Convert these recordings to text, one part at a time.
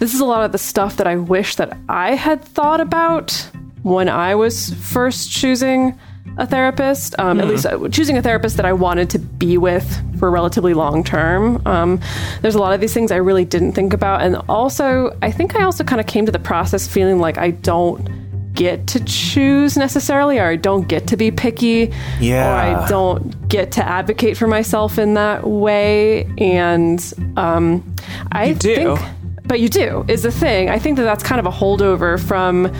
this is a lot of the stuff that I wish that I had thought about when I was first choosing a therapist, um, at least uh, choosing a therapist that I wanted to be with for relatively long term. Um, there's a lot of these things I really didn't think about. And also, I think I also kind of came to the process feeling like I don't get to choose necessarily, or I don't get to be picky, Yeah. or I don't get to advocate for myself in that way. And um, I do. think, but you do is the thing. I think that that's kind of a holdover from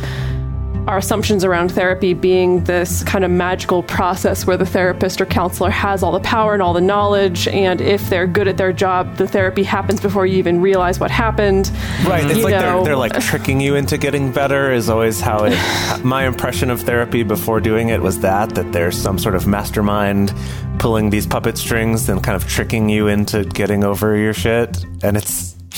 our assumptions around therapy being this kind of magical process where the therapist or counselor has all the power and all the knowledge, and if they're good at their job, the therapy happens before you even realize what happened. Right. It's You like they're, they're like tricking you into getting better is always how it my impression of therapy before doing it was that that there's some sort of mastermind pulling these puppet strings and kind of tricking you into getting over your shit and it's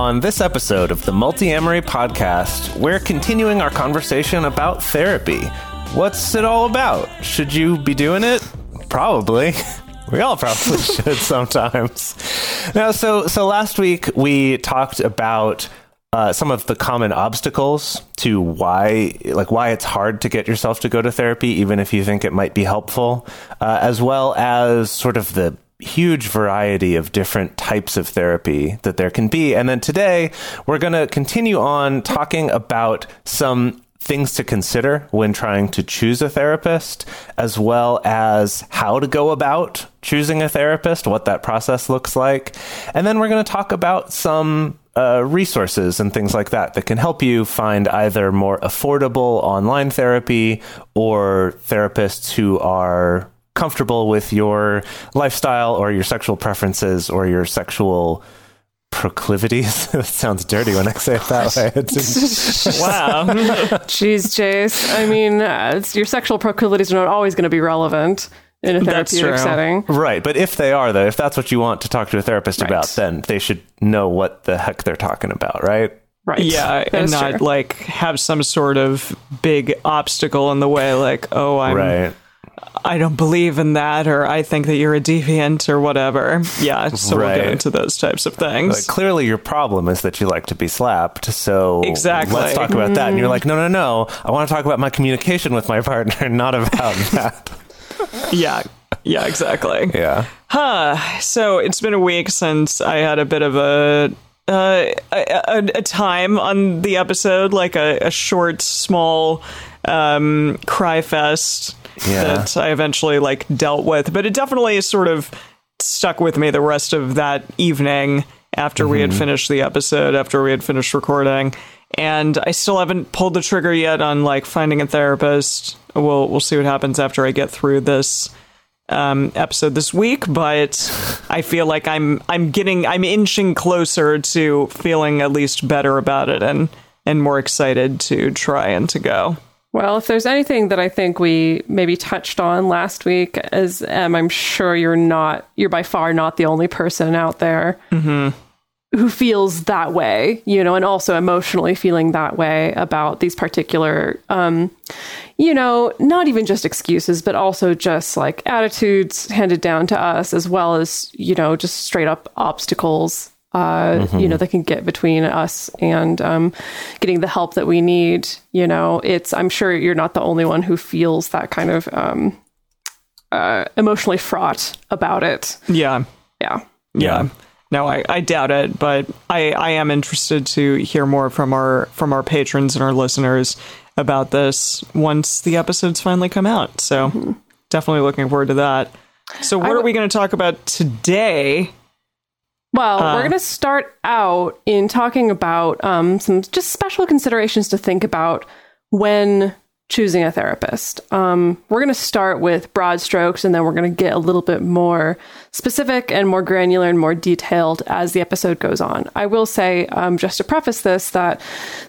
On this episode of the Multiamory podcast, we're continuing our conversation about therapy. What's it all about? Should you be doing it? Probably. We all probably should sometimes. Now, so so last week we talked about uh, some of the common obstacles to why, like why it's hard to get yourself to go to therapy, even if you think it might be helpful, uh, as well as sort of the huge variety of different types of therapy that there can be. And then today we're going to continue on talking about some things to consider when trying to choose a therapist, as well as how to go about choosing a therapist, what that process looks like. And then we're going to talk about some uh, resources and things like that that can help you find either more affordable online therapy or therapists who are comfortable with your lifestyle or your sexual preferences or your sexual proclivities. that sounds dirty when I say it that way. It Wow. Jeez, Jase. I mean, uh, it's, your sexual proclivities are not always going to be relevant in a That's therapeutic setting. right. But if they are, though, if that's what you want to talk to a therapist Right. about, then they should know what the heck they're talking about, right? Right. yeah, That and not true. like have some sort of big obstacle in the way, like, oh, I'm, right. I don't believe in that, or I think that you're a deviant, or whatever. Yeah, so we'll Right. get into those types of things. Like, clearly, your problem is that you like to be slapped. So Exactly. let's talk about that. And you're like, no, no, no. I want to talk about my communication with my partner, not about that. yeah, yeah, exactly. yeah. Huh. So it's been a week since I had a bit of a uh, a, a, a time on the episode, like a, a short, small um, cry fest Yeah. that I eventually like dealt with. But it definitely sort of stuck with me the rest of that evening after we had finished the episode, after we had finished recording. And I still haven't pulled the trigger yet on like finding a therapist. We'll we'll see what happens after I get through this um, episode this week, but I feel like I'm I'm getting I'm inching closer to feeling at least better about it and and more excited to try and to go. Well, if there's anything that I think we maybe touched on last week, as um, I'm sure you're not, you're by far not the only person out there who feels that way, you know, and also emotionally feeling that way about these particular, um, you know, not even just excuses, but also just like attitudes handed down to us, as well as, you know, just straight up obstacles uh, you know, that can get between us and um, getting the help that we need. You know, it's, I'm sure you're not the only one who feels that kind of um, uh, emotionally fraught about it. Yeah, Yeah. yeah. No, I, I doubt it, but I, I am interested to hear more from our from our patrons and our listeners about this once the episodes finally come out. So definitely looking forward to that. So what are we going to talk about today? Well, Uh. we're going to start out in talking about um, some just special considerations to think about when choosing a therapist. Um, we're going to start with broad strokes and then we're going to get a little bit more specific and more granular and more detailed as the episode goes on. I will say, um, just to preface this, that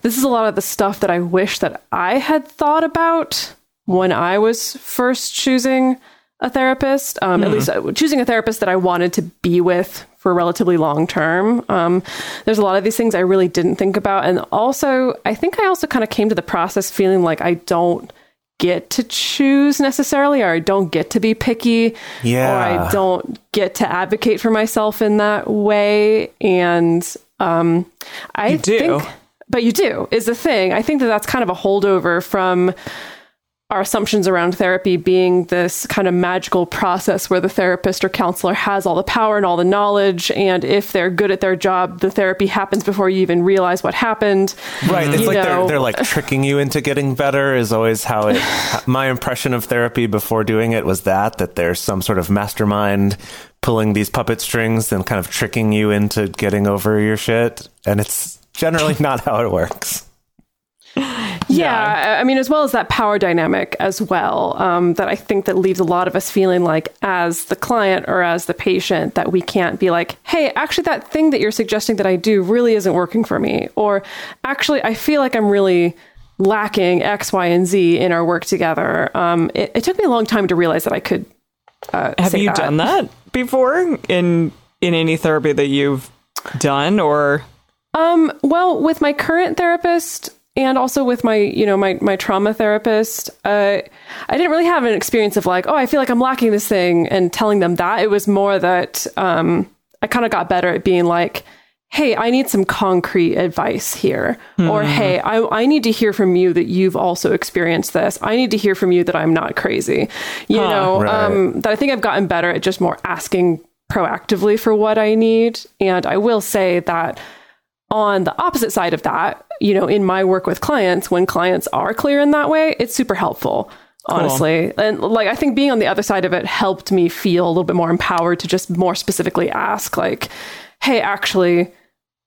this is a lot of the stuff that I wish that I had thought about when I was first choosing a therapist, um, at least uh, choosing a therapist that I wanted to be with for relatively long term. Um, there's a lot of these things I really didn't think about. And also, I think I also kind of came to the process feeling like I don't get to choose necessarily, or I don't get to be picky, Yeah. or I don't get to advocate for myself in that way. And um, I think, but you do is the thing. I think that that's kind of a holdover from our assumptions around therapy being this kind of magical process where the therapist or counselor has all the power and all the knowledge and if they're good at their job the therapy happens before you even realize what happened Right. It's You like they're they're like tricking you into getting better is always how it my impression of therapy before doing it was that that there's some sort of mastermind pulling these puppet strings and kind of tricking you into getting over your shit and it's generally not how it works. Yeah I- mean as well as that power dynamic as well um, that i think that leaves a lot of us feeling like as the client or as the patient that we can't be like hey actually that thing that you're suggesting that i do really isn't working for me or actually i feel like i'm really lacking x y and z in our work together. Um, it, it took me a long time to realize that i could uh, Have you that. done that before in in any therapy that you've done or? Um, well, with my current therapist and also with my, you know, my my trauma therapist, uh, I didn't really have an experience of like, oh, I feel like I'm lacking this thing, and telling them that. It was more that um, I kind of got better at being like, hey, I need some concrete advice here, or hey, I I need to hear from you that you've also experienced this. I need to hear from you that I'm not crazy. You know, Right. um, that I think I've gotten better at just more asking proactively for what I need, and I will say that on the opposite side of that, you know, in my work with clients, when clients are clear in that way, it's super helpful, honestly. And like, I think being on the other side of it helped me feel a little bit more empowered to just more specifically ask, like, hey, actually,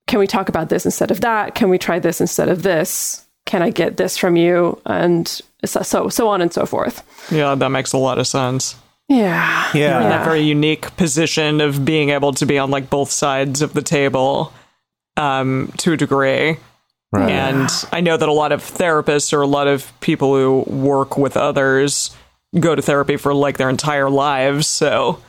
can we talk about this instead of that? Can we try this instead of this? Can I get this from you? And so, so, so on and so forth. yeah, that makes a lot of sense. Yeah. Yeah. in that very unique position of being able to be on like both sides of the table um, to a degree. Right. And I know that a lot of therapists or a lot of people who work with others go to therapy for like their entire lives. So,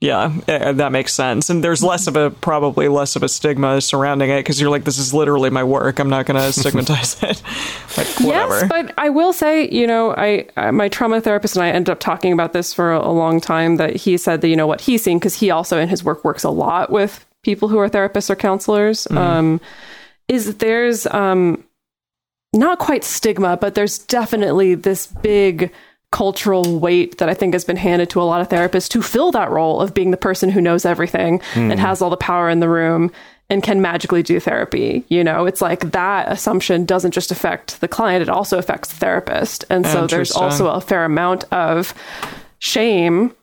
yeah, eh, that makes sense. And there's less of a probably less of a stigma surrounding it because you're like, this is literally my work. I'm not going to stigmatize it. like, whatever. Yes, but I will say, you know, I, I my trauma therapist and I ended up talking about this for a, a long time. That he said that you know what he's seeing because he also in his work works a lot with people who are therapists or counselors. Um, is there's um, not quite stigma, but there's definitely this big cultural weight that I think has been handed to a lot of therapists to fill that role of being the person who knows everything and has all the power in the room and can magically do therapy. You know, it's like that assumption doesn't just affect the client, it also affects the therapist. And so there's also a fair amount of shame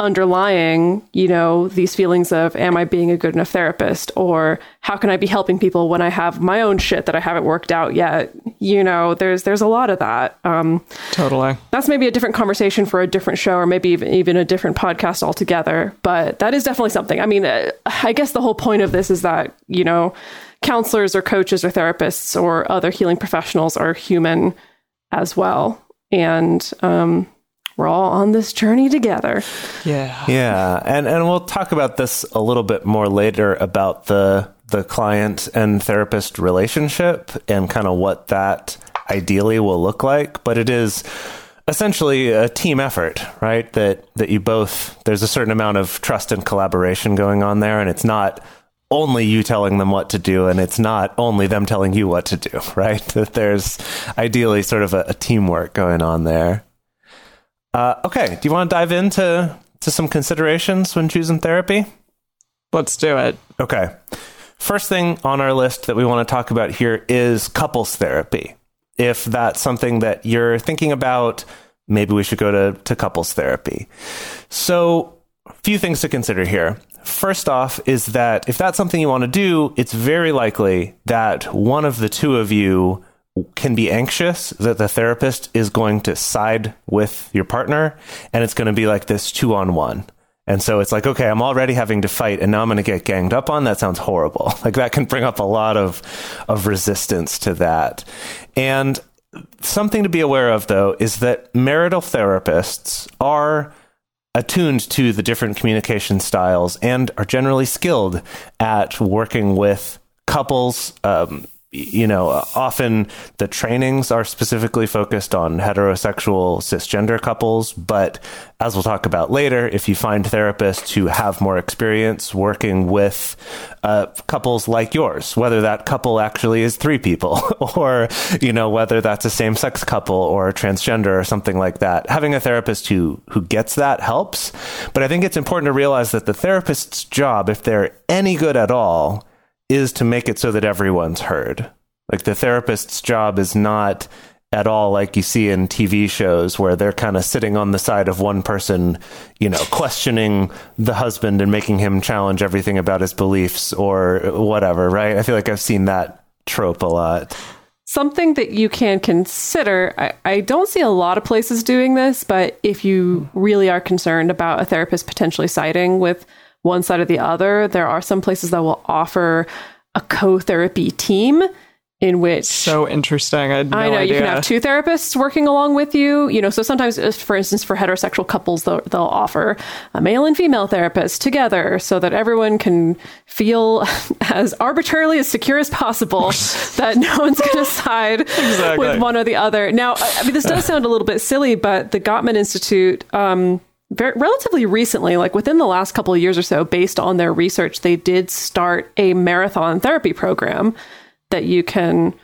underlying, you know, these feelings of am I being a good enough therapist or how can I be helping people when I have my own shit that I haven't worked out yet? You know, there's there's a lot of that. Um totally. that's maybe a different conversation for a different show or maybe even, even a different podcast altogether but that is definitely something i mean uh, i guess the whole point of this is that you know counselors or coaches or therapists or other healing professionals are human as well and um, we're all on this journey together Yeah. Yeah, and and we'll talk about this a little bit more later about the the client and therapist relationship and kind of what that ideally will look like, but it is essentially a team effort, right? That that you both there's a certain amount of trust and collaboration going on there and it's not only you telling them what to do and it's not only them telling you what to do, right? That there's ideally sort of a, a teamwork going on there. Uh, okay, do you want to dive into to some considerations when choosing therapy? Let's do it. Okay. First thing on our list that we want to talk about here is couples therapy. If that's something that you're thinking about, maybe we should go to, to couples therapy. So, a few things to consider here. First off, is that if that's something you want to do, it's very likely that one of the two of you can be anxious that the therapist is going to side with your partner and it's going to be like this two on one. And so it's like, okay, I'm already having to fight and now I'm going to get ganged up on. That sounds horrible. Like that can bring up a lot of, of resistance to that. And something to be aware of though is that marital therapists are attuned to the different communication styles and are generally skilled at working with couples um, you know, often the trainings are specifically focused on heterosexual cisgender couples. But as we'll talk about later, if you find therapists who have more experience working with uh, couples like yours, whether that couple actually is three people or, you know, whether that's a same sex couple or transgender or something like that, having a therapist who, who gets that helps. But I think it's important to realize that the therapist's job, if they're any good at all, is to make it so that everyone's heard. Like the therapist's job is not at all like you see in TV shows where they're kind of sitting on the side of one person, you know, questioning the husband and making him challenge everything about his beliefs or whatever, right? I feel like I've seen that trope a lot. Something that you can consider, I, I don't see a lot of places doing this, but if you really are concerned about a therapist potentially siding with one side or the other. There are some places that will offer a co-therapy team in which So interesting. I, no I know idea. you can have two therapists working along with you. You know, so sometimes, for instance, for heterosexual couples, they'll, they'll offer a male and female therapist together so that everyone can feel as arbitrarily as secure as possible that no one's going to side Exactly. with one or the other. Now, I I mean, this does sound a little bit silly, but the Gottman Institute. Um, very, relatively recently, like within the last couple of years or so, based on their research, they did start a marathon therapy program that you can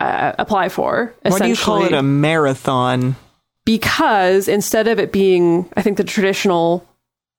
uh, apply for. Why do you call it a marathon? because instead of it being, I think the traditional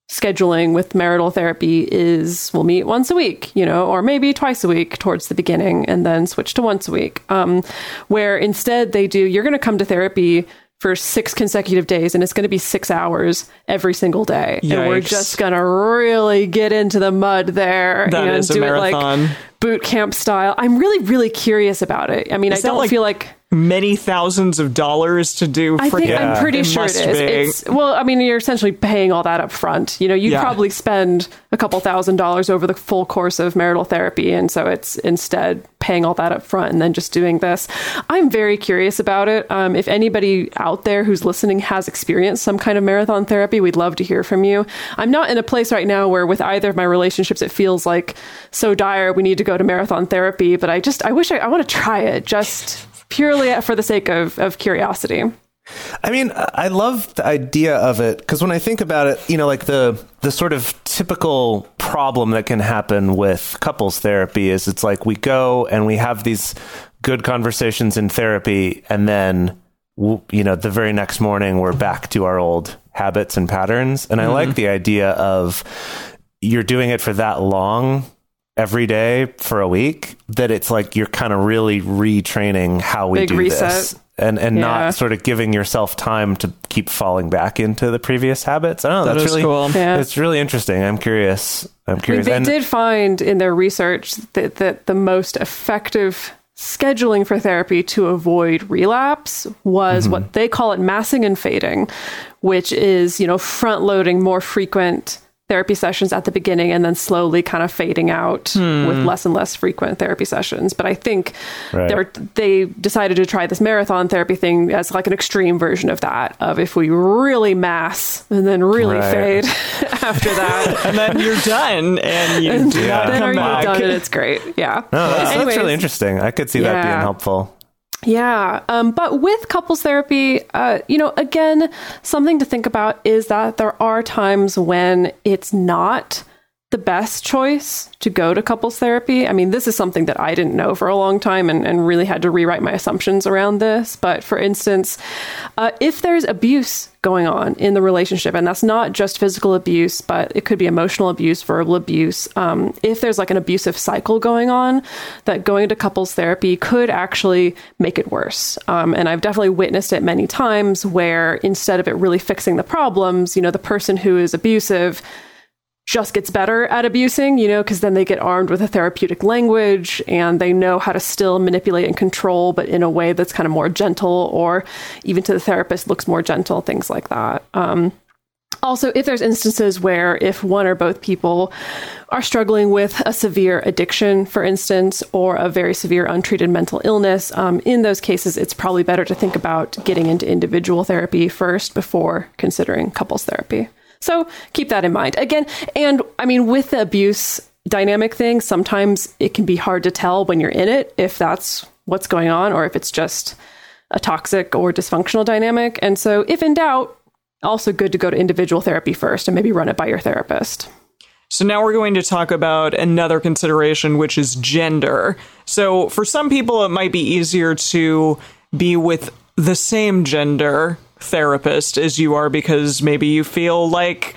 scheduling with marital therapy is we'll meet once a week, you know, or maybe twice a week towards the beginning and then switch to once a week. Um, where instead they do, you're going to come to therapy for six consecutive days and it's going to be six hours every single day. And we're just going to really get into the mud there That and is do it like boot camp style. I'm really, really curious about it. I mean, I don't like- feel like Many thousands of dollars to do. I think freaking- I'm pretty it sure it is. It's, well, I mean, you're essentially paying all that up front. You know, you'd Yeah. probably spend a couple thousand dollars over the full course of marital therapy, and so it's instead paying all that up front and then just doing this. I'm very curious about it. Um, if anybody out there who's listening has experienced some kind of marathon therapy, we'd love to hear from you. I'm not in a place right now where, with either of my relationships, it feels like so dire we need to go to marathon therapy. But I just, I wish I, I want to try it just purely for the sake of, of curiosity. I mean, I love the idea of it because when I think about it, you know, like the the sort of typical problem that can happen with couples therapy is it's like we go and we have these good conversations in therapy, and then you know the very next morning we're back to our old habits and patterns. And I like mm-hmm. the idea of you're doing it for that long every day for a week that it's like you're kind of really retraining how we Big do reset. this and and Yeah. not sort of giving yourself time to keep falling back into the previous habits. I don't know. That that's really cool. Yeah. it's really interesting. I'm curious. I'm I mean, curious. they and did find in their research that, that the most effective scheduling for therapy to avoid relapse was mm-hmm. what they call it massing and fading, which is, you know, front loading more frequent therapy sessions at the beginning and then slowly kind of fading out hmm. with less and less frequent therapy sessions. But I think Right. they're, they decided to try this marathon therapy thing as like an extreme version of that, of if we really mass and then really Right. fade after that. and then you're done, and you do not then come are you back. done and it's great yeah no, that's, that's really interesting. I could see that being helpful. Yeah um, but with couples therapy uh, you know again something to think about is that there are times when it's not the best choice to go to couples therapy. I mean, this is something that I didn't know for a long time and, and really had to rewrite my assumptions around this. But for instance, uh, if there's abuse going on in the relationship, and that's not just physical abuse, but it could be emotional abuse, verbal abuse, um, if there's like an abusive cycle going on, that going to couples therapy could actually make it worse. Um, and I've definitely witnessed it many times where instead of it really fixing the problems, you know, the person who is abusive just gets better at abusing, you know, because then they get armed with a therapeutic language and they know how to still manipulate and control, but in a way that's kind of more gentle or even to the therapist looks more gentle, things like that. Um, also, if there's instances where if one or both people are struggling with a severe addiction, for instance, or a very severe untreated mental illness, um, in those cases, it's probably better to think about getting into individual therapy first before considering couples therapy. So keep that in mind. Again, and I mean, with the abuse dynamic thing, sometimes it can be hard to tell when you're in it if that's what's going on or if it's just a toxic or dysfunctional dynamic. And so, if in doubt, also good to go to individual therapy first and maybe run it by your therapist. So now we're going to talk about another consideration, which is gender. So for some people, it might be easier to be with the same gender therapist as you are because maybe you feel like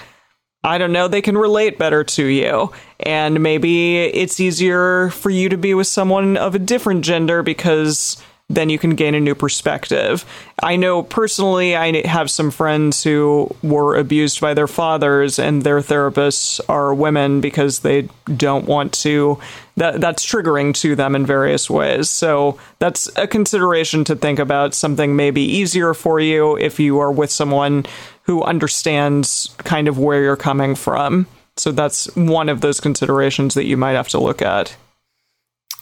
I don't know, they can relate better to you. And maybe it's easier for you to be with someone of a different gender because then you can gain a new perspective. I know personally, I have some friends who were abused by their fathers, and their therapists are women because they don't want to. That that's triggering to them in various ways. So that's a consideration to think about. Something maybe easier for you if you are with someone who understands kind of where you're coming from. So that's one of those considerations that you might have to look at.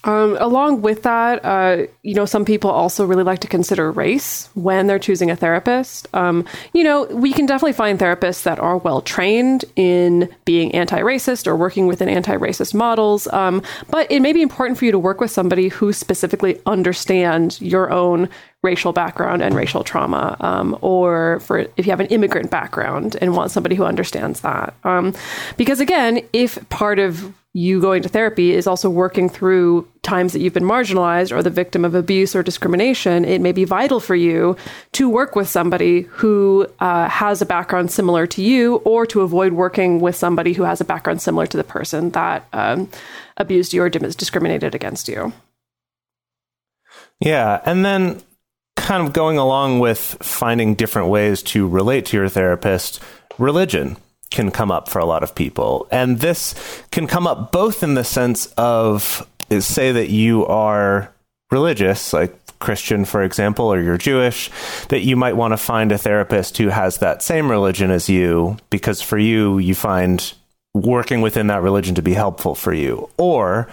Um, along with that, uh, you know, some people also really like to consider race when they're choosing a therapist. Um, you know, we can definitely find therapists that are well trained in being anti racist or working within anti racist models. Um, but it may be important for you to work with somebody who specifically understands your own racial background and racial trauma, um, or for if you have an immigrant background and want somebody who understands that. Um, because again, if part of you going to therapy is also working through times that you've been marginalized or the victim of abuse or discrimination, it may be vital for you to work with somebody who uh, has a background similar to you or to avoid working with somebody who has a background similar to the person that um, abused you or discriminated against you. Yeah. And then kind of going along with finding different ways to relate to your therapist, religion can come up for a lot of people. And this can come up both in the sense of say that you are religious, like Christian, for example, or you're Jewish, that you might want to find a therapist who has that same religion as you, because for you, you find working within that religion to be helpful for you. Or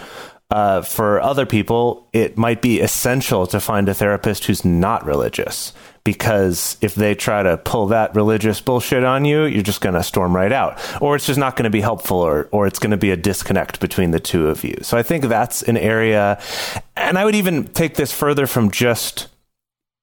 uh, for other people, it might be essential to find a therapist who's not religious because if they try to pull that religious bullshit on you, you're just going to storm right out. Or it's just not going to be helpful or, or it's going to be a disconnect between the two of you. So I think that's an area. And I would even take this further from just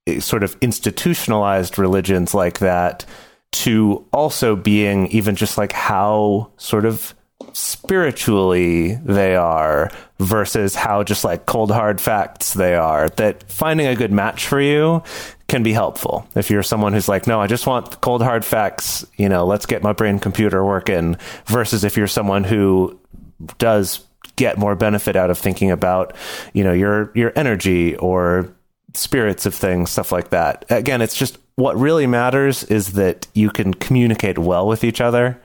eh, sort of institutionalized religions like that to also being even just like how sort of spiritually they are versus how just like cold hard facts they are that finding a good match for you can be helpful. If you're someone who's like no i just want cold hard facts you know let's get my brain computer working versus if you're someone who does get more benefit out of thinking about you know your your energy or spirits of things stuff like that. Again it's just what really matters is that you can communicate well with each other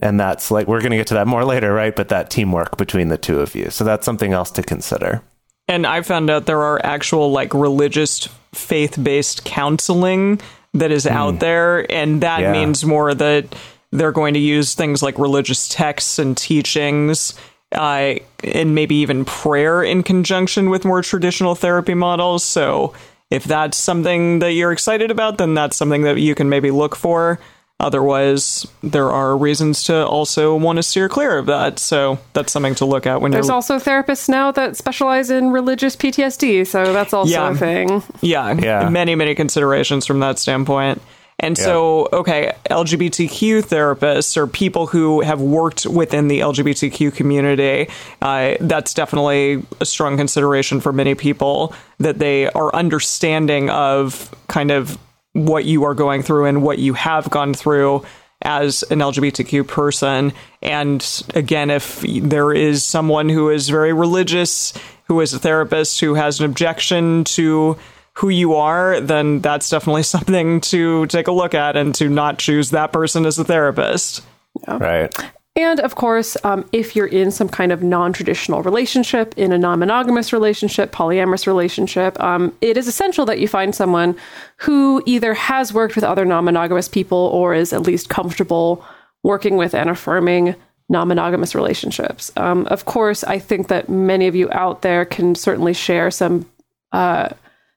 and that's like we're going to get to that more later right? But that teamwork between the two of you. So that's something else to consider. And i found out there are actual like religious faith-based counseling that is out there and that Yeah. means more that they're going to use things like religious texts and teachings uh, and maybe even prayer in conjunction with more traditional therapy models. So if that's something that you're excited about then that's something that you can maybe look for Otherwise, there are reasons to also want to steer clear of that. So that's something to look at when There's you're. There's also therapists now that specialize in religious PTSD, so that's also Yeah. a thing. yeah, Yeah. many many considerations from that standpoint. And so, okay, LGBTQ therapists or people who have worked within the LGBTQ community, uh, that's definitely a strong consideration for many people that they are understanding of kind of what you are going through and what you have gone through as an LGBTQ person. And again, if there is someone who is very religious, who is a therapist, who has an objection to who you are, then that's definitely something to take a look at and to not choose that person as a therapist. right And of course, um, if you're in some kind of non traditional relationship, in a non monogamous relationship, polyamorous relationship, um, it is essential that you find someone who either has worked with other non monogamous people or is at least comfortable working with and affirming non monogamous relationships. Um, of course, I think that many of you out there can certainly share some uh,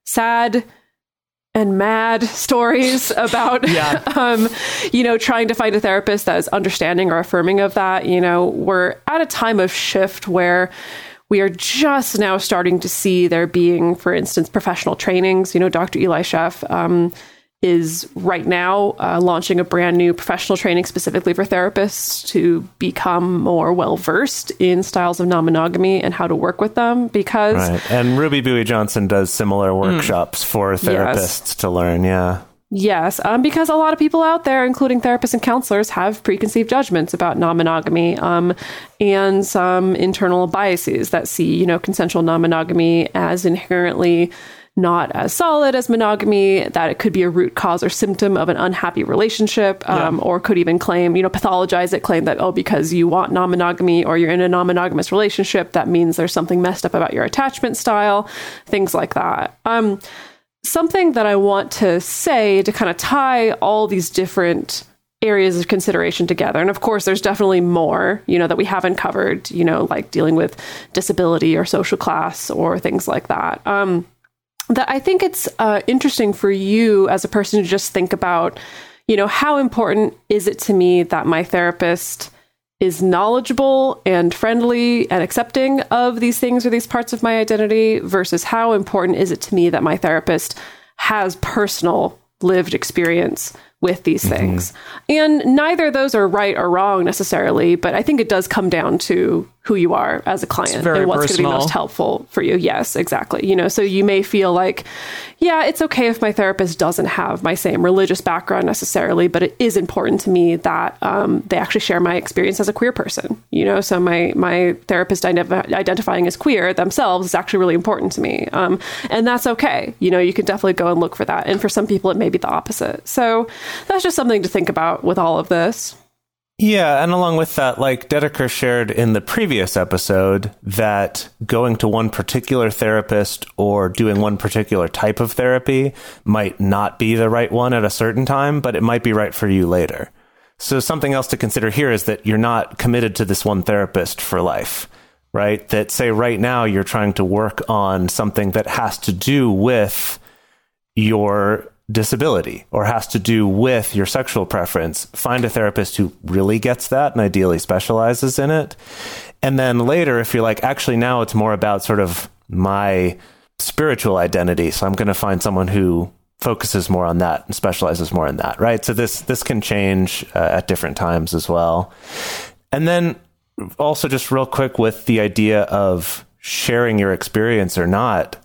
sad and mad stories about Yeah. um, you know trying to find a therapist that is understanding or affirming of that you know we're at a time of shift where we are just now starting to see there being for instance professional trainings you know dr eli sheff um, is right now uh, launching a brand new professional training specifically for therapists to become more well versed in styles of non-monogamy and how to work with them because Right. And Ruby Bouie Johnson does similar workshops for therapists to learn. Yeah. Yes, um, because a lot of people out there, including therapists and counselors, have preconceived judgments about non-monogamy um, and some internal biases that see, you know, consensual non-monogamy as inherently not as solid as monogamy. That it could be a root cause or symptom of an unhappy relationship, um, or could even claim, you know, pathologize it, claim that oh, because you want non-monogamy or you're in a non-monogamous relationship, that means there's something messed up about your attachment style, things like that. Um, something that I want to say to kind of tie all these different areas of consideration together. And of course, there's definitely more, you know, that we haven't covered, you know, like dealing with disability or social class or things like that. Um, that I think it's uh, interesting for you as a person to just think about, you know, how important is it to me that my therapist is knowledgeable and friendly and accepting of these things or these parts of my identity versus how important is it to me that my therapist has personal lived experience with these things. And neither of those are right or wrong necessarily, but I think it does come down to who you are as a client and what's going to be most helpful for you. Yes, exactly. You know, so you may feel like, yeah, it's okay if my therapist doesn't have my same religious background necessarily, but it is important to me that um, they actually share my experience as a queer person. You know, so my my therapist ident- identifying as queer themselves is actually really important to me, um, and that's okay. You know, you can definitely go and look for that. And for some people, it may be the opposite. So that's just something to think about with all of this. Yeah, and along with that, like Dedeker shared in the previous episode, that going to one particular therapist or doing one particular type of therapy might not be the right one at a certain time, but it might be right for you later. So something else to consider here is that you're not committed to this one therapist for life, right? That say right now you're trying to work on something that has to do with your disability or has to do with your sexual preference, find a therapist who really gets that and ideally specializes in it. And then later, if you're like, actually, now it's more about sort of my spiritual identity. So I'm going to find someone who focuses more on that and specializes more in that, right? So this this can change uh, at different times as well. And then also just real quick with the idea of sharing your experience or not,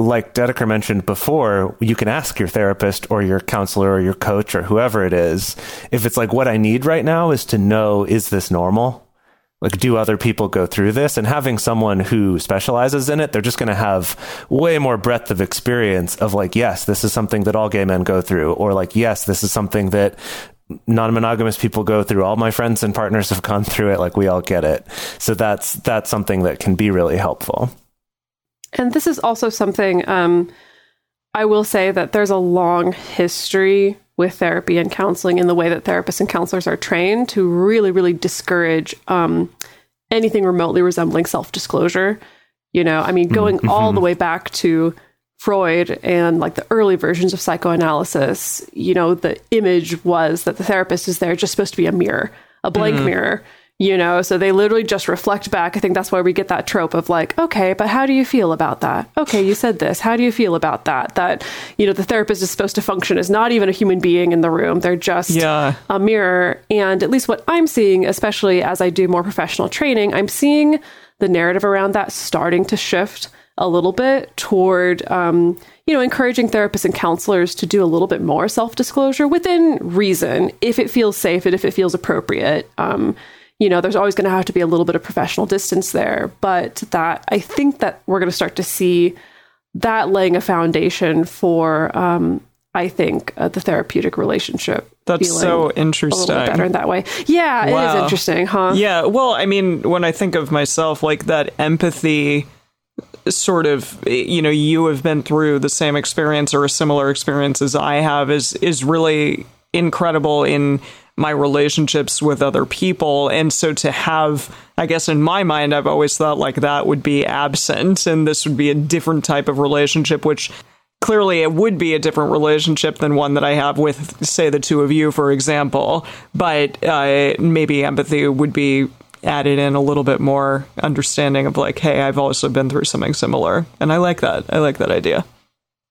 like Dedeker mentioned before, you can ask your therapist or your counselor or your coach or whoever it is if it's like what I need right now is to know is this normal? Like, do other people go through this? And having someone who specializes in it, they're just going to have way more breadth of experience of like, yes, this is something that all gay men go through, or like, yes, this is something that non-monogamous people go through. All my friends and partners have gone through it. Like, we all get it. So that's that's something that can be really helpful. And this is also something um, I will say that there's a long history with therapy and counseling in the way that therapists and counselors are trained to really, really discourage um, anything remotely resembling self disclosure. You know, I mean, going all the way back to Freud and like the early versions of psychoanalysis, you know, the image was that the therapist is there just supposed to be a mirror, a blank mirror, you know, so they literally just reflect back. I think that's why we get that trope of like, okay, but how do you feel about that? Okay, you said this. How do you feel about that? That, you know, the therapist is supposed to function as not even a human being in the room. They're just Yeah. a mirror. And at least what I'm seeing, especially as I do more professional training, I'm seeing the narrative around that starting to shift a little bit toward, um, you know, encouraging therapists and counselors to do a little bit more self disclosure within reason, if it feels safe and if it feels appropriate. Um, you know, there's always going to have to be a little bit of professional distance there, but that I think that we're going to start to see that laying a foundation for, um, I think, uh, the therapeutic relationship That's so interesting. bit better in that way. Yeah, it Wow. is interesting, huh? Yeah, well, I mean, when I think of myself, like that empathy sort of you know you have been through the same experience or a similar experience as I have is is really incredible in my relationships with other people and so to have I guess in my mind I've always thought like that would be absent and this would be a different type of relationship which clearly it would be a different relationship than one that I have with, say, the two of you, for example. But uh, maybe empathy would be added in a little bit more understanding of like, hey, I've also been through something similar, and I like that. I like that idea.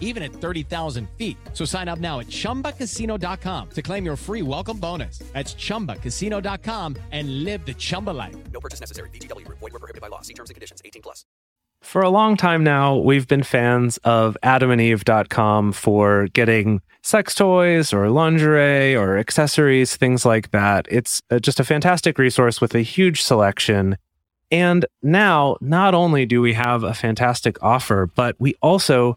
even at 30,000 feet. So sign up now at chumbacasino.com to claim your free welcome bonus. That's chumbacasino.com and live the Chumba life. No purchase necessary. VGW. Void were prohibited by law. See terms and conditions. 18 plus. For a long time now, we've been fans of adamandeve.com for getting sex toys or lingerie or accessories, things like that. It's uh, just a fantastic resource with a huge selection. And now, not only do we have a fantastic offer, but we also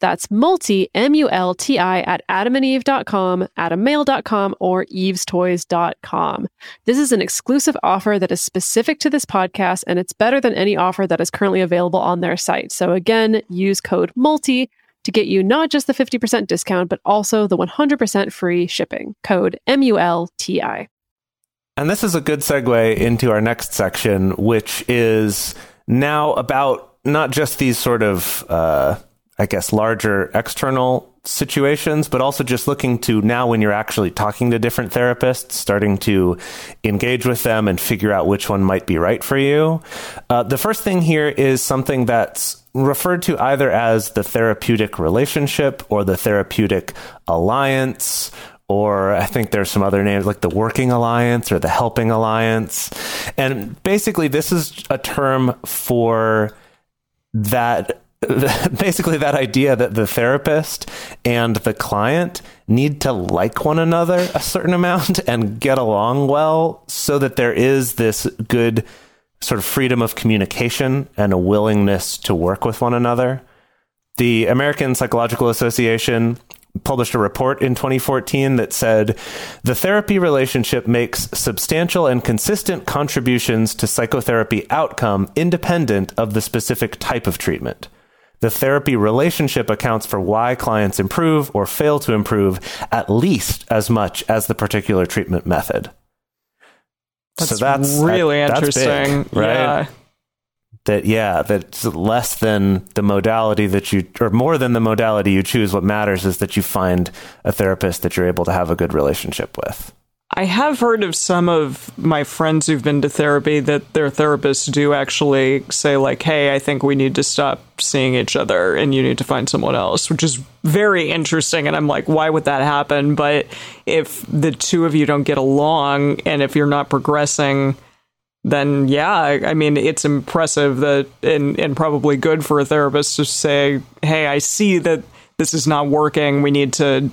That's multi, M-U-L-T-I, at adamandeve.com, adammale.com, or evestoys.com. This is an exclusive offer that is specific to this podcast, and it's better than any offer that is currently available on their site. So again, use code MULTI to get you not just the 50% discount, but also the 100% free shipping. Code M-U-L-T-I. And this is a good segue into our next section, which is now about not just these sort of, uh, I guess, larger external situations, but also just looking to now when you're actually talking to different therapists, starting to engage with them and figure out which one might be right for you. Uh, the first thing here is something that's referred to either as the therapeutic relationship or the therapeutic alliance or I think there's some other names like the Working Alliance or the Helping Alliance. And basically, this is a term for that. Basically, that idea that the therapist and the client need to like one another a certain amount and get along well so that there is this good sort of freedom of communication and a willingness to work with one another. The American Psychological Association published a report in 2014 that said the therapy relationship makes substantial and consistent contributions to psychotherapy outcome independent of the specific type of treatment. The therapy relationship accounts for why clients improve or fail to improve at least as much as the particular treatment method. That's, really that- that's big, interesting. right? Yeah. that yeah that's less than the modality that you or more than the modality you choose what matters is that you find a therapist that you're able to have a good relationship with I have heard of some of my friends who've been to therapy that their therapists do actually say, like, hey, I think we need to stop seeing each other and you need to find someone else, which is very interesting. And I'm like, why would that happen? But if the two of you don't get along and if you're not progressing, then yeah, I, mean, it's impressive that and, and probably good for a therapist to say, hey, I see that this is not working. We need to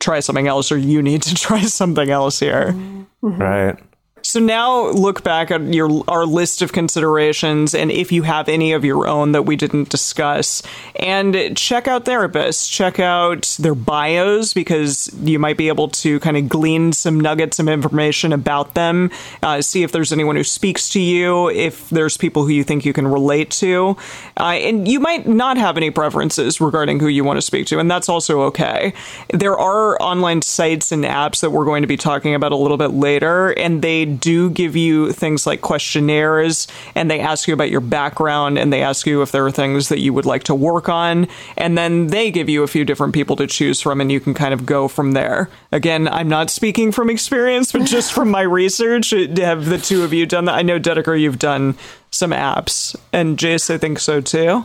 try something else or you need to try something else here. right So now look back at your our list of considerations and if you have any of your own that we didn't discuss and check out therapists, check out their bios because you might be able to kind of glean some nuggets of information about them, uh, see if there's anyone who speaks to you, if there's people who you think you can relate to. Uh, and you might not have any preferences regarding who you want to speak to and that's also okay. There are online sites and apps that we're going to be talking about a little bit later and they do give you things like questionnaires and they ask you about your background and they ask you if there are things that you would like to work on. And then they give you a few different people to choose from and you can kind of go from there. Again, I'm not speaking from experience, but just from my research, have the two of you done that? I know, Dedeker, you've done some apps and Jase, I think so too.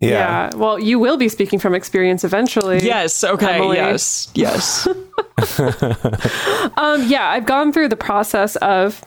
Yeah. Well, you will be speaking from experience eventually. Yes. Okay. Emily. Yes. Yes. Um, yeah, I've gone through the process of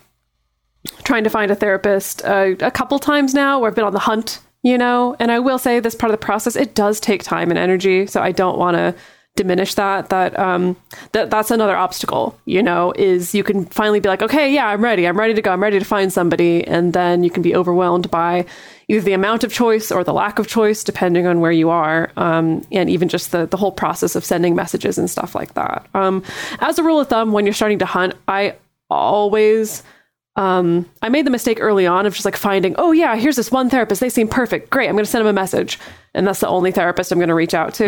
trying to find a therapist uh, a couple times now where I've been on the hunt, you know, and I will say this part of the process, it does take time and energy. So I don't want to diminish that, that, um, that that's another obstacle, you know, is you can finally be like, okay, yeah, I'm ready. I'm ready to go. I'm ready to find somebody. And then you can be overwhelmed by either the amount of choice or the lack of choice, depending on where you are, um, and even just the, the whole process of sending messages and stuff like that. Um, as a rule of thumb, when you're starting to hunt, I always um, I made the mistake early on of just like finding, oh yeah, here's this one therapist. They seem perfect. Great. I'm going to send them a message. And that's the only therapist I'm going to reach out to.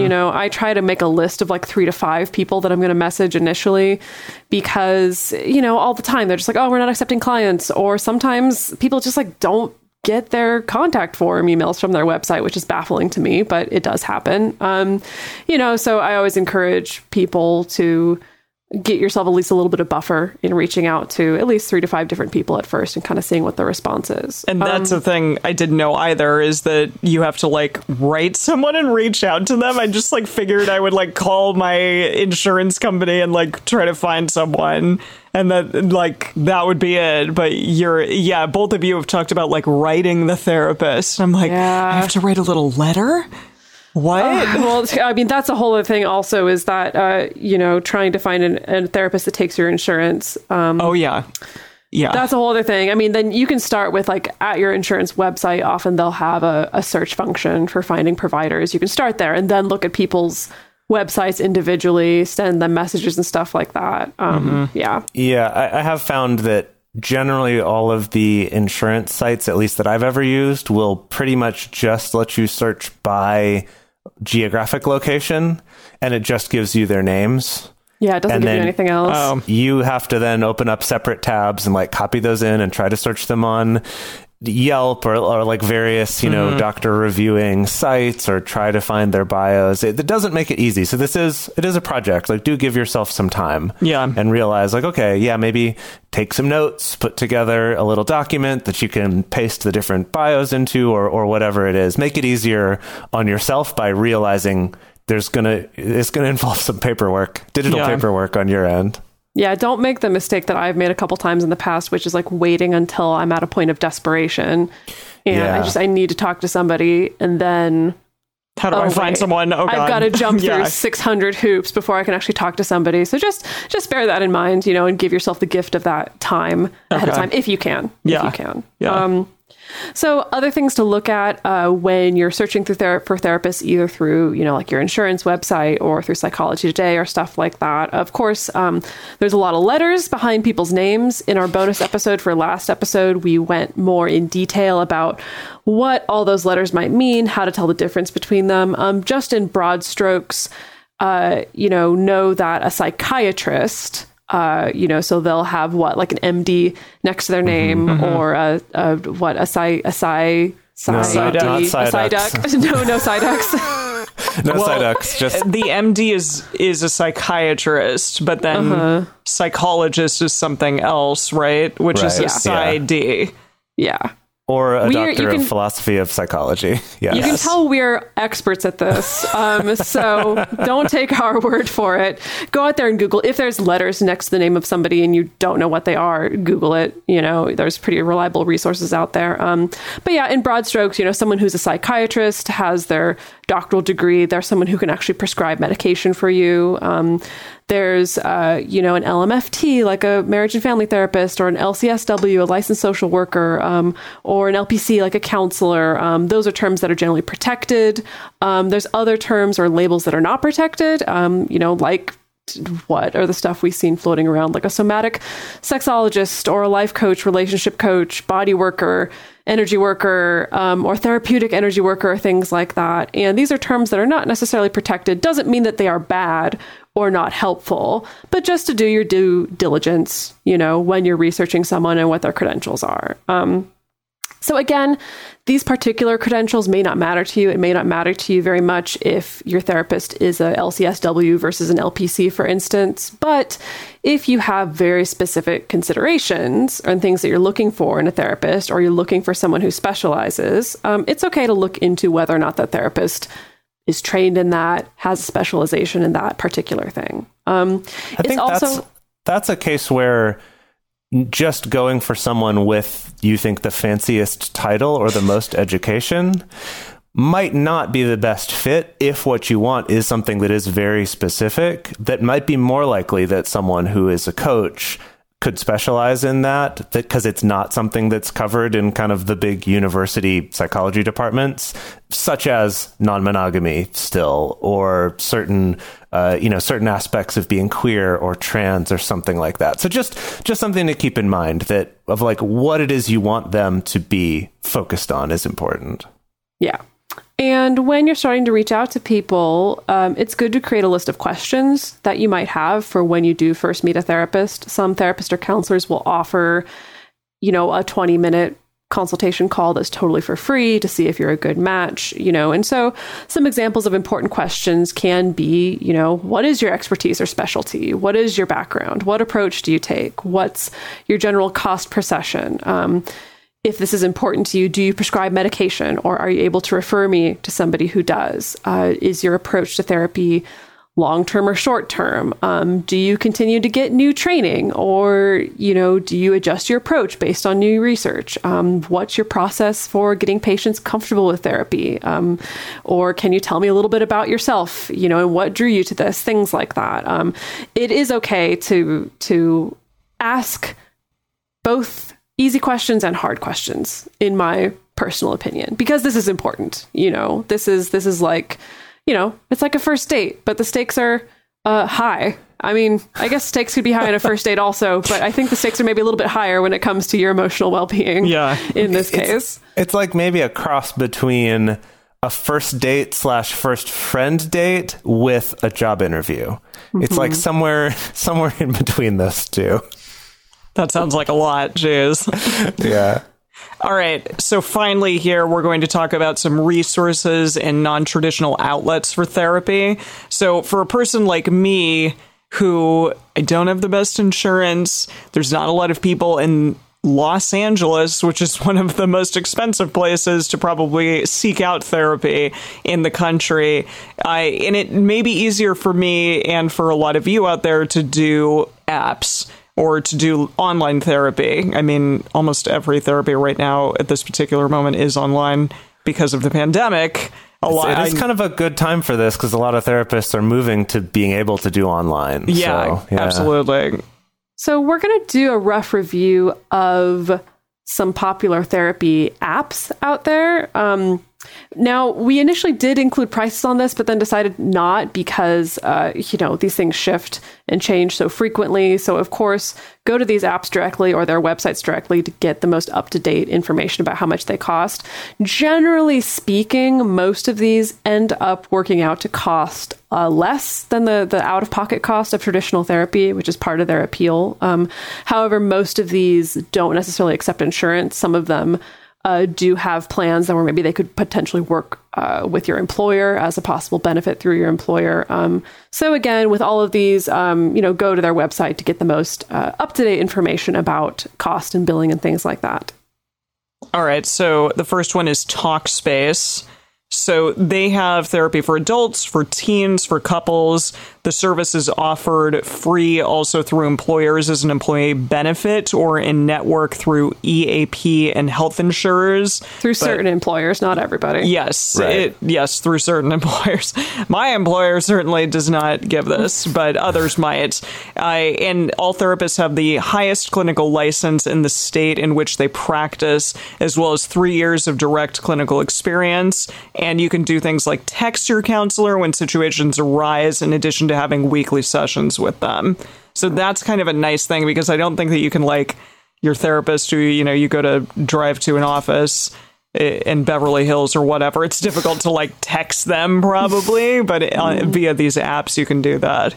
You know, I try to make a list of like three to five people that I'm going to message initially because, you know, all the time they're just like, oh, we're not accepting clients. Or sometimes people just like don't get their contact form emails from their website, which is baffling to me, but it does happen. Um, you know, so I always encourage people to get yourself at least a little bit of buffer in reaching out to at least three to five different people at first and kind of seeing what the response is. And that's um, the thing I didn't know either is that you have to like write someone and reach out to them. I just like figured I would like call my insurance company and like try to find someone and that like that would be it. But you're yeah, both of you have talked about like writing the therapist. I'm like, Yeah. I have to write a little letter? What? well, I mean, that's a whole other thing. Also, is that uh, you know trying to find an, a therapist that takes your insurance. Um, oh yeah. Yeah. that's a whole other thing. I mean, then you can start with like at your insurance website. Often they'll have a, a search function for finding providers. You can start there and then look at people's websites individually, send them messages and stuff like that. Um, Yeah, Yeah, I, I have found that generally all of the insurance sites, at least that I've ever used, will pretty much just let you search by geographic location and it just gives you their names. yeah. It doesn't And give you anything else. Um, You have to then open up separate tabs and like copy those in and try to search them on Yelp or, or like various, you know, mm-hmm. doctor reviewing sites or try to find their bios. It, it doesn't make it easy. So this is, it is a project. Like do give yourself some time. Yeah. And realize like, okay, yeah, maybe take some notes, put together a little document that you can paste the different bios into or, or whatever it is. Make it easier on yourself by realizing there's gonna, it's gonna involve some paperwork, digital Yeah. paperwork on your end. Yeah, don't make the mistake that I've made a couple times in the past, which is like waiting until I'm at a point of desperation. And I Yeah. just I need to talk to somebody and then how do oh, I find wait, someone? Oh, God. I've got to jump Yeah. through 600 hoops before I can actually talk to somebody. So just just bear that in mind, you know, and give yourself the gift of that time ahead of time if you can. Yeah. If you can. Yeah. Um, so other things to look at uh, when you're searching through ther- for therapists, either through you know like your insurance website or through Psychology Today or stuff like that. Of course, um, there's a lot of letters behind people's names. In our bonus episode for last episode, we went more in detail about what all those letters might mean, how to tell the difference between them. Um, just in broad strokes, uh, you know, know that a psychiatrist, uh, you know, so they'll have what, like an MD next to their name or a, a what, a psy, a psy, No, psy, not- not a psyduck. no, no psyducks. No Well, Psyducks, just the MD is is a psychiatrist, but then Uh-huh. psychologist is something else, right? Which is a Yeah. PsyD. yeah. Or a We are- doctor can- of philosophy of psychology. Yes. You can tell we're experts at this. Um, so don't take our word for it. Go out there and Google. If there's letters next to the name of somebody and you don't know what they are, Google it. You know, there's pretty reliable resources out there. Um, but yeah, in broad strokes, you know, someone who's a psychiatrist has their doctoral degree. They're someone who can actually prescribe medication for you. Um, There's, uh, you know, an LMFT, like a marriage and family therapist, or an LCSW, a licensed social worker, um, or an LPC, like a counselor. Um, those are terms that are generally protected. Um, there's other terms or labels that are not protected, um, you know, like what are the stuff we've seen floating around like a somatic sexologist or a life coach relationship coach body worker energy worker um, or therapeutic energy worker things like that. And these are terms that are not necessarily protected. Doesn't mean that they are bad or not helpful but just to do your due diligence you know when you're researching someone and what their credentials are. Um, so again, these particular credentials may not matter to you. It may not matter to you very much if your therapist is a LCSW versus an LPC, for instance. But if you have very specific considerations and things that you're looking for in a therapist, or you're looking for someone who specializes, um, it's okay to look into whether or not that therapist is trained in that, has a specialization in that particular thing. Um, I think that's that's a case where just going for someone with you think the fanciest title or the most education might not be the best fit if what you want is something that is very specific that might be more likely that someone who is a coach could specialize in that because it's not something that's covered in kind of the big university psychology departments such as non-monogamy still or certain uh, you know certain aspects of being queer or trans or something like that. So just just something to keep in mind that of like what it is you want them to be focused on is important. Yeah and when you're starting to reach out to people, um, it's good to create a list of questions that you might have for when you do first meet a therapist. Some therapists or counselors will offer, you know, a 20 minute consultation call that's totally for free to see if you're a good match, you know. And so some examples of important questions can be, you know, what is your expertise or specialty? What is your background? What approach do you take? What's your general cost per session? Um, if this is important to you, do you prescribe medication or are you able to refer me to somebody who does? Uh, is your approach to therapy long term or short term? Um, do you continue to get new training or, you know, do you adjust your approach based on new research? Um, what's your process for getting patients comfortable with therapy? Um, or can you tell me a little bit about yourself, you know, and what drew you to this? Things like that. Um, it is okay to, to ask both easy questions and hard questions in my personal opinion because this is important you know? This is this is like you know it's like a first date but the stakes are uh, high. I mean i guess stakes could be high in a first date also but i think the stakes are maybe a little bit higher when it comes to your emotional well-being Yeah. in this case. it's, it's like maybe a cross between a first date slash first friend date with a job interview. It's like somewhere somewhere in between those two That sounds like a lot. Jeez. yeah All right. So finally, here we're going to talk about some resources and non traditional outlets for therapy. So, for a person like me, who I don't have the best insurance, there's not a lot of people in Los Angeles, which is one of the most expensive places to probably seek out therapy in the country. I and it may be easier for me and for a lot of you out there to do apps or to do online therapy. I mean, almost every therapy right now at this particular moment is online because of the pandemic. A lot. it is kind of a good time for this because a lot of therapists are moving to being able to do online yeah, So, yeah. absolutely. So, we're going to do a rough review of some popular therapy apps out there. Um, now, we initially did include prices on this, but then decided not because, uh, you know, these things shift and change so frequently. So, of course, go to these apps directly or their websites directly to get the most up to date information about how much they cost. Generally speaking, most of these end up working out to cost uh, less than the, the out of pocket cost of traditional therapy, which is part of their appeal. Um, however, most of these don't necessarily accept insurance. Some of them uh, do have plans where maybe they could potentially work uh, with your employer as a possible benefit through your employer. Um, so again, with all of these, um, you know, go to their website to get the most uh, up to date information about cost and billing and things like that. All right. So the first one is Talkspace. So they have therapy for adults, for teens, for couples. The service is offered free also through employers as an employee benefit or in network through EAP and health insurers. Through certain employers, not everybody. Yes, Right. it, yes, through certain employers. My employer certainly does not give this, but others might. I and all therapists have the highest clinical license in the state in which they practice, as well as three years of direct clinical experience. And you can do things like text your counselor when situations arise, in addition to having weekly sessions with them. So that's kind of a nice thing because I don't think that you can like your therapist who you know you go to drive to an office in Beverly Hills or whatever. It's difficult to like text them probably, but uh, via these apps you can do that.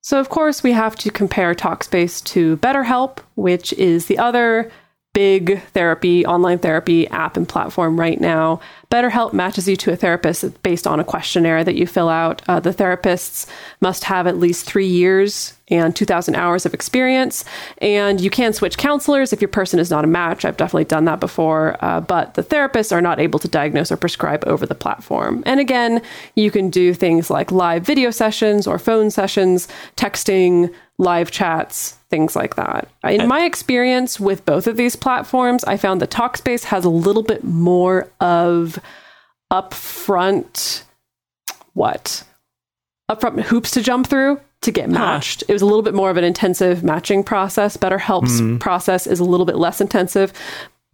So, of course, we have to compare Talkspace to BetterHelp, which is the other big therapy, online therapy app and platform right now. BetterHelp matches you to a therapist based on a questionnaire that you fill out. Uh, the therapists must have at least three years and 2,000 hours of experience. And you can switch counselors if your person is not a match. I've definitely done that before. Uh, but the therapists are not able to diagnose or prescribe over the platform. And again, you can do things like live video sessions or phone sessions, texting, live chats, things like that. In my experience with both of these platforms, I found that Talkspace has a little bit more of upfront what upfront hoops to jump through to get matched. It was a little bit more of an intensive matching process. BetterHelp's mm-hmm. process is a little bit less intensive.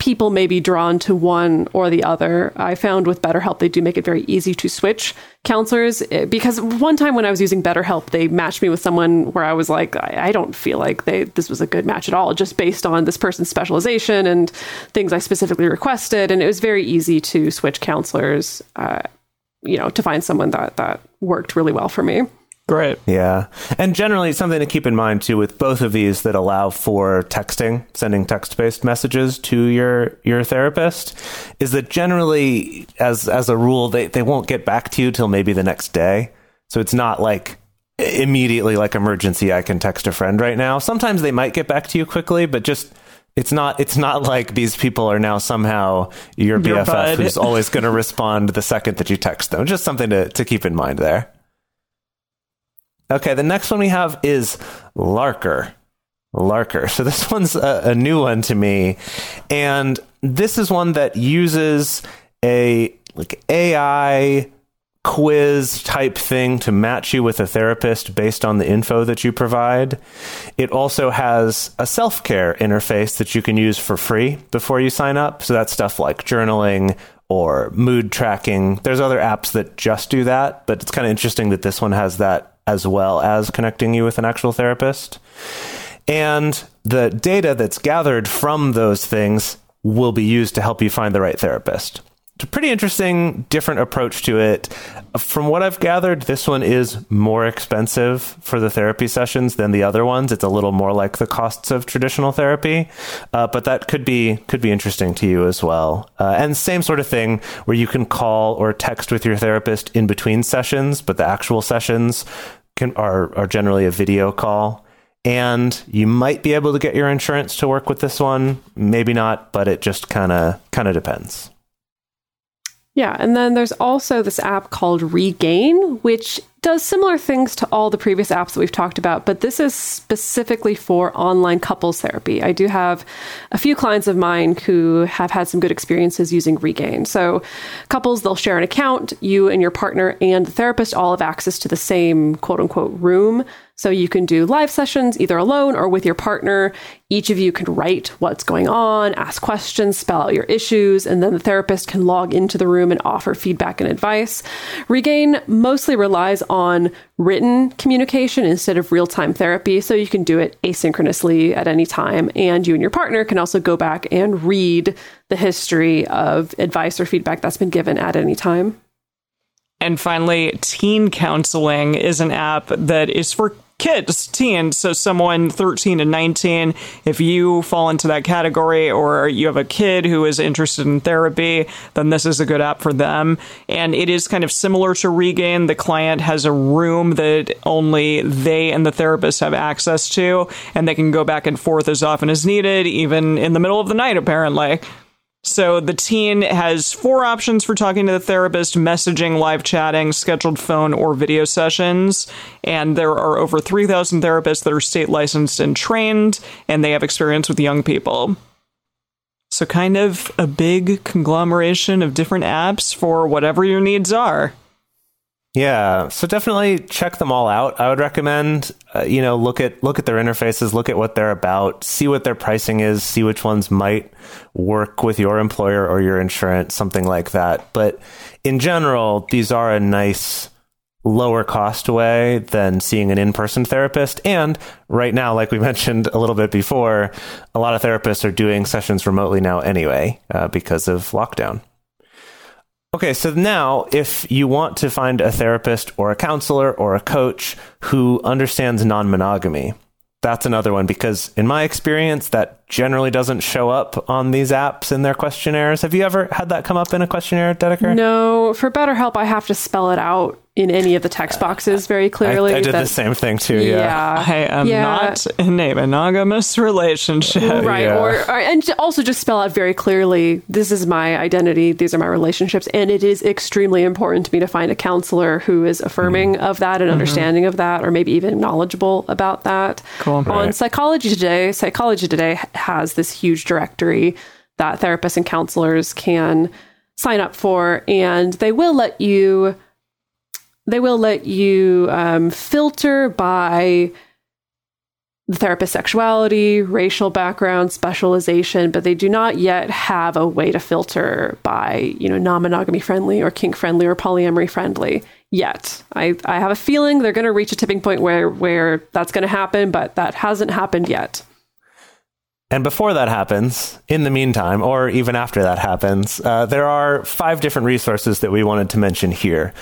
People may be drawn to one or the other. I found with BetterHelp, they do make it very easy to switch counselors eh, because one time when I was using BetterHelp, they matched me with someone where I was like, I, I don't feel like they this was a good match at all, just based on this person's specialization and things I specifically requested. And it was very easy to switch counselors, uh, you know, to find someone that that worked really well for me. Great. Yeah. And generally, something to keep in mind too with both of these that allow for texting, sending text based messages to your, your therapist is that generally, as, as a rule, they, they won't get back to you till maybe the next day. So it's not like immediately like emergency, I can text a friend right now. Sometimes they might get back to you quickly, but just it's not it's not like these people are now somehow your Your BFF bud. who's always going to respond the second that you text them. Just something to, to keep in mind there. Okay, the next one we have is Larkr. Larkr. So this one's a, a new one to me, and this is one that uses a like AI quiz type thing to match you with a therapist based on the info that you provide. It also has a self care interface that you can use for free before you sign up. So that's stuff like journaling or mood tracking. There's other apps that just do that, but it's kind of interesting that this one has that as well as connecting you with an actual therapist. And the data that's gathered from those things will be used to help you find the right therapist. It's a pretty interesting, different approach to it. From what I've gathered, this one is more expensive for the therapy sessions than the other ones. It's a little more like the costs of traditional therapy, uh, but that could be could be interesting to you as well. Uh, and same sort of thing where you can call or text with your therapist in between sessions, but the actual sessions can are are generally a video call. And you might be able to get your insurance to work with this one. Maybe not but it just kind of kind of depends. Yeah, and then there's also this app called Regain, which does similar things to all the previous apps that we've talked about, but this is specifically for online couples therapy. I do have a few clients of mine who have had some good experiences using Regain. So, couples, they'll share an account. You and your partner and the therapist all have access to the same quote unquote room. So you can do live sessions either alone or with your partner. Each of you can write what's going on, ask questions, spell out your issues, and then the therapist can log into the room and offer feedback and advice. Regain mostly relies on written communication instead of real time therapy, so you can do it asynchronously at any time. And you and your partner can also go back and read the history of advice or feedback that's been given at any time. And finally, Teen Counseling is an app that is for kids, teens. So, someone 13 to 19, if you fall into that category or you have a kid who is interested in therapy, then this is a good app for them. And it is kind of similar to Regain. The client has a room that only they and the therapist have access to, and they can go back and forth as often as needed, even in the middle of the night, apparently. So the teen has four options for talking to the therapist messaging, live chatting, scheduled phone or video sessions. And there are over 3,000 therapists that are state licensed and trained, and they have experience with young people. So, kind of a big conglomeration of different apps for whatever your needs are. Yeah, so definitely check them all out. I would recommend, uh, you know, look at look at their interfaces, look at what they're about, see what their pricing is, see which ones might work with your employer or your insurance, something like that. But in general, these are a nice lower cost way than seeing an in-person therapist and right now like we mentioned a little bit before a lot of therapists are doing sessions remotely now anyway uh, because of lockdown Okay, so now if you want to find a therapist or a counselor or a coach who understands non monogamy, that's another one because in my experience, that generally doesn't show up on these apps in their questionnaires. Have you ever had that come up in a questionnaire, Dedeker? No, for BetterHelp, I have to spell it out in any of the text uh, boxes very clearly. I did that- the same thing too. Yeah. Yeah. I am Yeah. not in a monogamous relationship. Right. Yeah. Or, or and also just spell out very clearly this is my identity, these are my relationships. And it is extremely important to me to find a counselor who is affirming mm-hmm. of that and mm-hmm. understanding of that, or maybe even knowledgeable about that. Cool. On Psychology Today, Psychology Today has this huge directory that therapists and counselors can sign up for, and they will let you they will let you um, filter by the therapist's sexuality, racial background, specialization, but they do not yet have a way to filter by, you know, non-monogamy friendly or kink friendly or polyamory friendly yet. I, I have a feeling they're going to reach a tipping point where where that's going to happen, but that hasn't happened yet. And before that happens, in the meantime, or even after that happens, uh, there are five different resources that we wanted to mention here.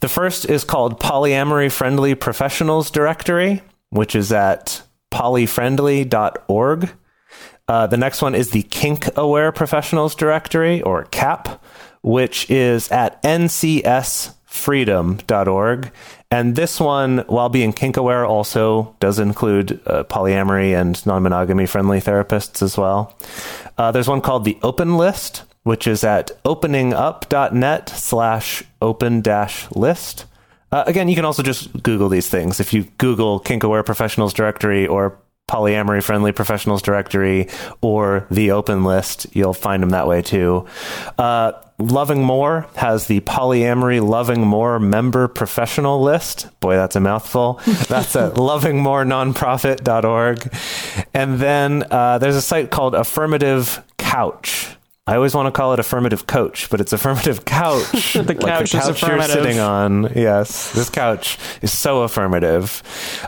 The first is called Polyamory Friendly Professionals Directory, which is at polyfriendly.org. Uh, the next one is the Kink Aware Professionals Directory, or KAP, which is at ncsfreedom.org. And this one, while being kink aware, also does include uh, polyamory and non monogamy friendly therapists as well. Uh, there's one called the Open List, which is at openingup.net slash open dash list. Uh, again, you can also just Google these things. If you Google Kink Aware Professionals Directory or Polyamory Friendly Professionals Directory or the Open List, you'll find them that way too. Loving More has the Polyamory Loving More Member Professional List. Boy, that's a mouthful. That's at lovingmorenonprofit.org. And then uh, there's a site called Affirmative Couch. I always want to call it affirmative coach, but it's affirmative couch. The couch is you're sitting on. Yes, this couch is so affirmative.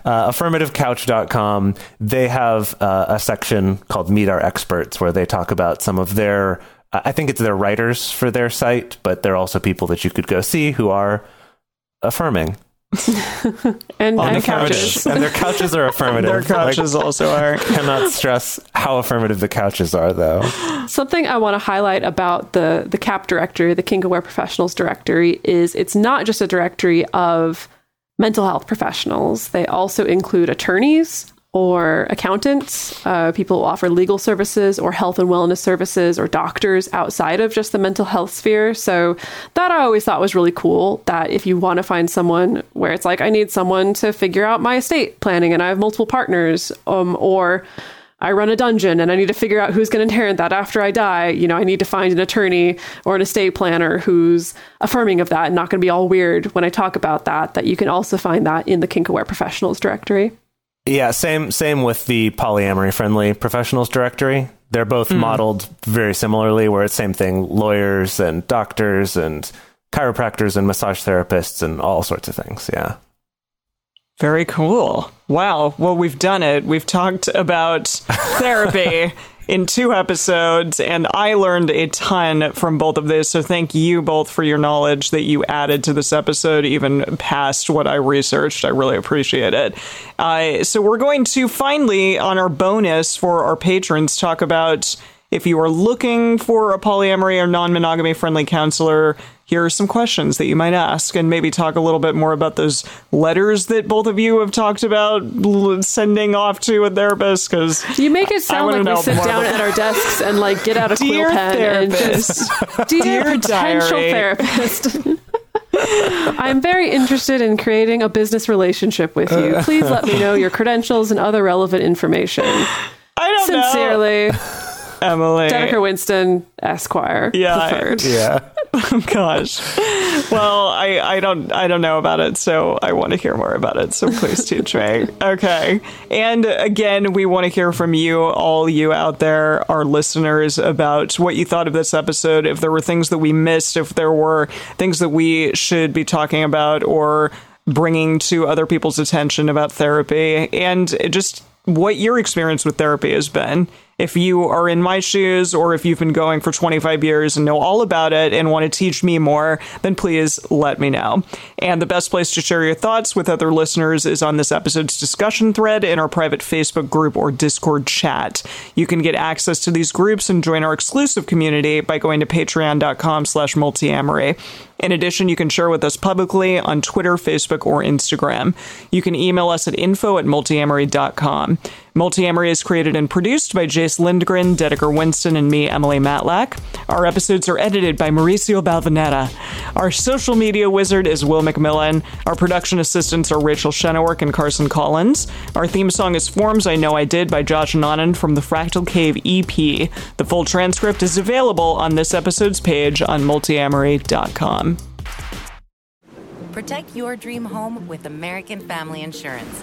Uh, affirmativecouch.com. They have uh, a section called Meet Our Experts where they talk about some of their, I think it's their writers for their site, but they're also people that you could go see who are affirming. And, On and couches. And their couches are affirmative. Their couches Like, also are. cannot stress how affirmative the couches are, though. Something I want to highlight about the the KAP directory, the Kink Aware Professionals directory, is it's not just a directory of mental health professionals. They also include attorneys or accountants, uh, people who offer legal services or health and wellness services, or doctors outside of just the mental health sphere. So that I always thought was really cool. That if you want to find someone where it's like I need someone to figure out my estate planning, and I have multiple partners, um, or I run a dungeon and I need to figure out who's going to inherit that after I die. You know, I need to find an attorney or an estate planner who's affirming of that and not going to be all weird when I talk about that. That you can also find that in the Kink Aware Professionals directory. Yeah, same same with the polyamory friendly professionals directory. They're both hmm. modeled very similarly, where it's same thing: lawyers and doctors and chiropractors and massage therapists and all sorts of things. Yeah. Very cool. Wow. Well, we've done it. We've talked about therapy in two episodes, and I learned a ton from both of this. So thank you both for your knowledge that you added to this episode, even past what I researched. I really appreciate it. Uh, so we're going to finally, on our bonus for our patrons, talk about If you are looking for a polyamory or non monogamy friendly counselor, here are some questions that you might ask and maybe talk a little bit more about those letters that both of you have talked about sending off to a therapist because You make it sound like we sit down at our desks and like get out a Dear quill pen and just dear, Dear potential diary. therapist. I'm very interested in creating a business relationship with you. Uh. Please let me know your credentials and other relevant information. I don't know. Sincerely, know. Emily. Dedeker Winston, Esquire, Yeah, the third. Yeah. Oh, gosh. Well, I, I don't I don't know about it, so I want to hear more about it. So please teach me. Okay. And again, we want to hear from you, all you out there, our listeners, about what you thought of this episode. If there were things that we missed, if there were things that we should be talking about or bringing to other people's attention about therapy, and just what your experience with therapy has been. If you are in my shoes or if you've been going for 25 years and know all about it and want to teach me more, then please let me know. And the best place to share your thoughts with other listeners is on this episode's discussion thread in our private Facebook group or Discord chat. You can get access to these groups and join our exclusive community by going to patreon.com slash multiamory. In addition, you can share with us publicly on Twitter, Facebook, or Instagram. You can email us at info at multiamory.com. Multiamory is created and produced by Jase Lindgren, Dedeker Winston, and me, Emily Matlack. Our episodes are edited by Mauricio Balvanera. Our social media wizard is Will McMillan. Our production assistants are Rachel Shenowork and Carson Collins. Our theme song is Forms I Know I Did by Josh Anand from the Fractal Cave EP. The full transcript is available on this episode's page on multiamory.com. Protect your dream home with American Family Insurance.